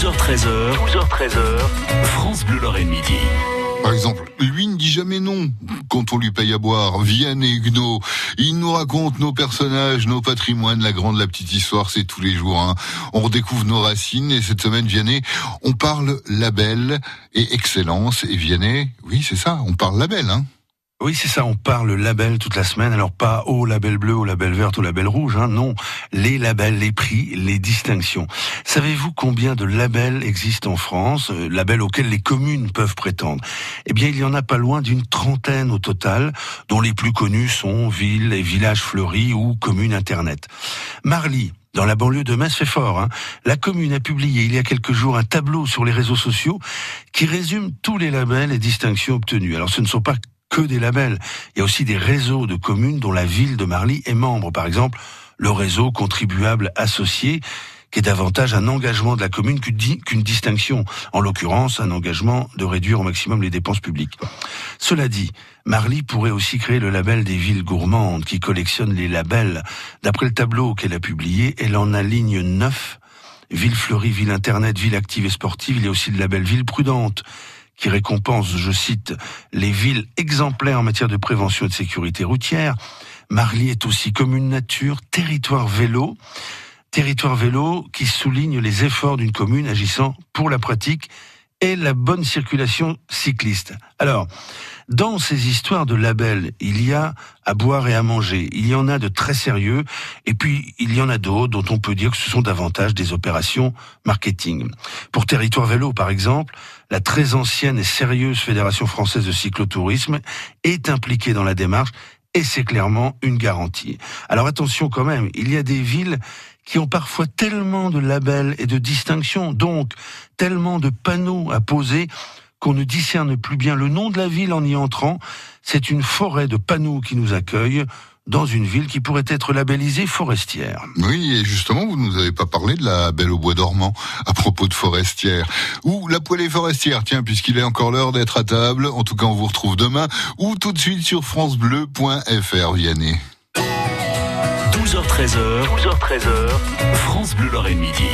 12h13h, 12h13h, France Bleu Lorraine Midi. Par exemple, lui ne dit jamais non quand on lui paye à boire. Vianney Huguenot, il nous raconte nos personnages, nos patrimoines, la grande, la petite histoire, c'est tous les jours. Hein. On redécouvre nos racines et cette semaine, Vianney, on parle label et excellence. Et Vianney, oui, c'est ça, on parle label. Hein. Oui, c'est ça, on parle label toute la semaine. Alors pas au label bleu, au label vert, au label rouge, hein, non. Les labels, les prix, les distinctions. Savez-vous combien de labels existent en France, euh, labels auxquels les communes peuvent prétendre? Eh bien, il y en a pas loin d'une trentaine au total, dont les plus connus sont villes et villages fleuris ou communes Internet. Marly, dans la banlieue de Metz fait fort. Hein. La commune a publié il y a quelques jours un tableau sur les réseaux sociaux qui résume tous les labels et distinctions obtenus. Alors ce ne sont pas que des labels. Il y a aussi des réseaux de communes dont la ville de Marly est membre. Par exemple, le réseau contribuable associé qui est davantage un engagement de la commune qu'une distinction, en l'occurrence un engagement de réduire au maximum les dépenses publiques. Cela dit, Marly pourrait aussi créer le label des villes gourmandes qui collectionne les labels. D'après le tableau qu'elle a publié, elle en aligne neuf. Ville fleurie, ville internet, ville active et sportive, il y a aussi le label ville prudente qui récompense, je cite, les villes exemplaires en matière de prévention et de sécurité routière. Marly est aussi commune nature, territoire vélo, territoire vélo qui souligne les efforts d'une commune agissant pour la pratique et la bonne circulation cycliste. Alors, dans ces histoires de labels, il y a à boire et à manger. Il y en a de très sérieux, et puis il y en a d'autres dont on peut dire que ce sont davantage des opérations marketing. Pour Territoire Vélo, par exemple, la très ancienne et sérieuse Fédération française de cyclotourisme est impliquée dans la démarche et c'est clairement une garantie. Alors attention quand même, il y a des villes qui ont parfois tellement de labels et de distinctions, donc tellement de panneaux à poser qu'on ne discerne plus bien le nom de la ville en y entrant. C'est une forêt de panneaux qui nous accueille dans une ville qui pourrait être labellisée forestière. Oui, et justement, vous ne nous avez pas parlé de la Belle au Bois dormant à propos de forestière. Ou la poêlée forestière, tiens, puisqu'il est encore l'heure d'être à table. En tout cas, on vous retrouve demain ou tout de suite sur francebleu.fr, Vianney. 12h13h, 12h13h, France Bleu Lorraine Midi.